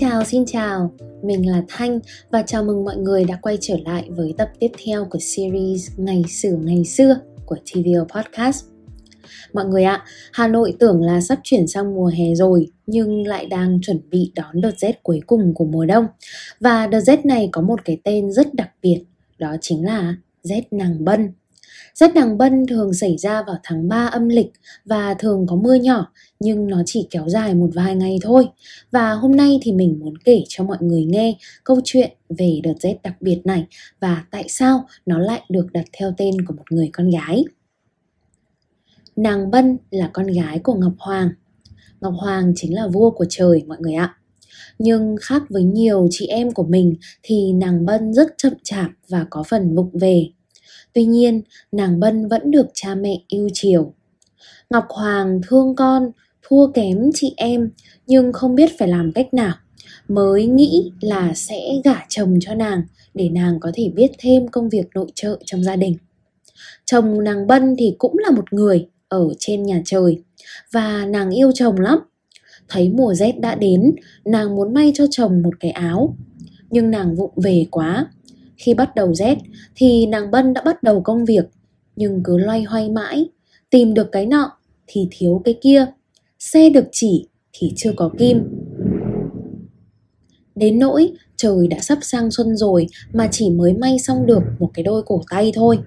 chào, xin chào. Mình là Thanh và chào mừng mọi người đã quay trở lại với tập tiếp theo của series Ngày sử ngày xưa của TVO Podcast. Mọi người ạ, Hà Nội tưởng là sắp chuyển sang mùa hè rồi nhưng lại đang chuẩn bị đón đợt rét cuối cùng của mùa đông. Và đợt rét này có một cái tên rất đặc biệt, đó chính là rét nàng bân. Rét nàng bân thường xảy ra vào tháng 3 âm lịch và thường có mưa nhỏ, nhưng nó chỉ kéo dài một vài ngày thôi. Và hôm nay thì mình muốn kể cho mọi người nghe câu chuyện về đợt rét đặc biệt này và tại sao nó lại được đặt theo tên của một người con gái. Nàng Bân là con gái của Ngọc Hoàng. Ngọc Hoàng chính là vua của trời, mọi người ạ. Nhưng khác với nhiều chị em của mình thì nàng Bân rất chậm chạp và có phần vụng về. Tuy nhiên, nàng Bân vẫn được cha mẹ yêu chiều. Ngọc Hoàng thương con, thua kém chị em nhưng không biết phải làm cách nào mới nghĩ là sẽ gả chồng cho nàng để nàng có thể biết thêm công việc nội trợ trong gia đình. Chồng nàng Bân thì cũng là một người ở trên nhà trời và nàng yêu chồng lắm. Thấy mùa rét đã đến, nàng muốn may cho chồng một cái áo. Nhưng nàng vụng về quá. Khi bắt đầu rét thì nàng Bân đã bắt đầu công việc, nhưng cứ loay hoay mãi, tìm được cái nọ thì thiếu cái kia, xe được chỉ thì chưa có kim. Đến nỗi trời đã sắp sang xuân rồi mà chỉ mới may xong được một cái đôi cổ tay thôi.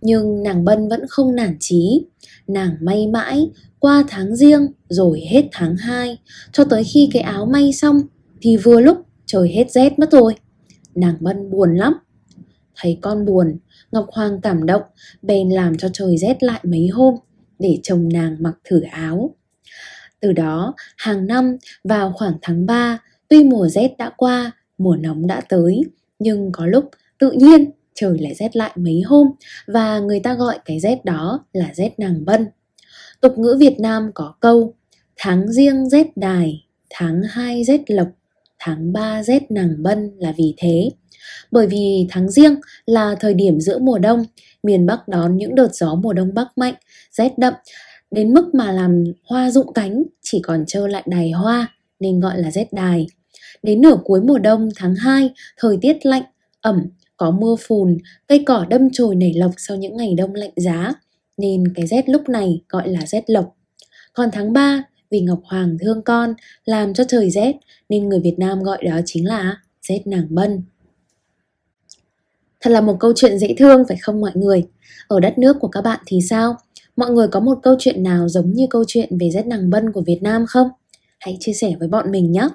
Nhưng nàng Bân vẫn không nản chí, nàng may mãi qua tháng riêng rồi hết tháng 2 cho tới khi cái áo may xong thì vừa lúc trời hết rét mất rồi. Nàng Bân buồn lắm. Thấy con buồn, Ngọc Hoàng cảm động, bèn làm cho trời rét lại mấy hôm để chồng nàng mặc thử áo. Từ đó, hàng năm vào khoảng tháng 3, tuy mùa rét đã qua, mùa nóng đã tới, nhưng có lúc tự nhiên trời lại rét lại mấy hôm và người ta gọi cái rét đó là rét nàng bân. Tục ngữ Việt Nam có câu tháng riêng rét đài, tháng hai rét lộc, tháng 3 rét nàng bân là vì thế. Bởi vì tháng riêng là thời điểm giữa mùa đông, miền Bắc đón những đợt gió mùa đông bắc mạnh, rét đậm, đến mức mà làm hoa rụng cánh chỉ còn trơ lại đài hoa nên gọi là rét đài. Đến nửa cuối mùa đông tháng 2, thời tiết lạnh, ẩm, có mưa phùn, cây cỏ đâm chồi nảy lộc sau những ngày đông lạnh giá, nên cái rét lúc này gọi là rét lộc. Còn tháng 3, vì Ngọc Hoàng thương con, làm cho trời rét, nên người Việt Nam gọi đó chính là rét nàng bân. Thật là một câu chuyện dễ thương phải không mọi người? Ở đất nước của các bạn thì sao? Mọi người có một câu chuyện nào giống như câu chuyện về rét nàng bân của Việt Nam không? Hãy chia sẻ với bọn mình nhé!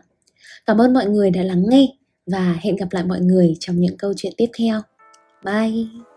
Cảm ơn mọi người đã lắng nghe và hẹn gặp lại mọi người trong những câu chuyện tiếp theo. Bye!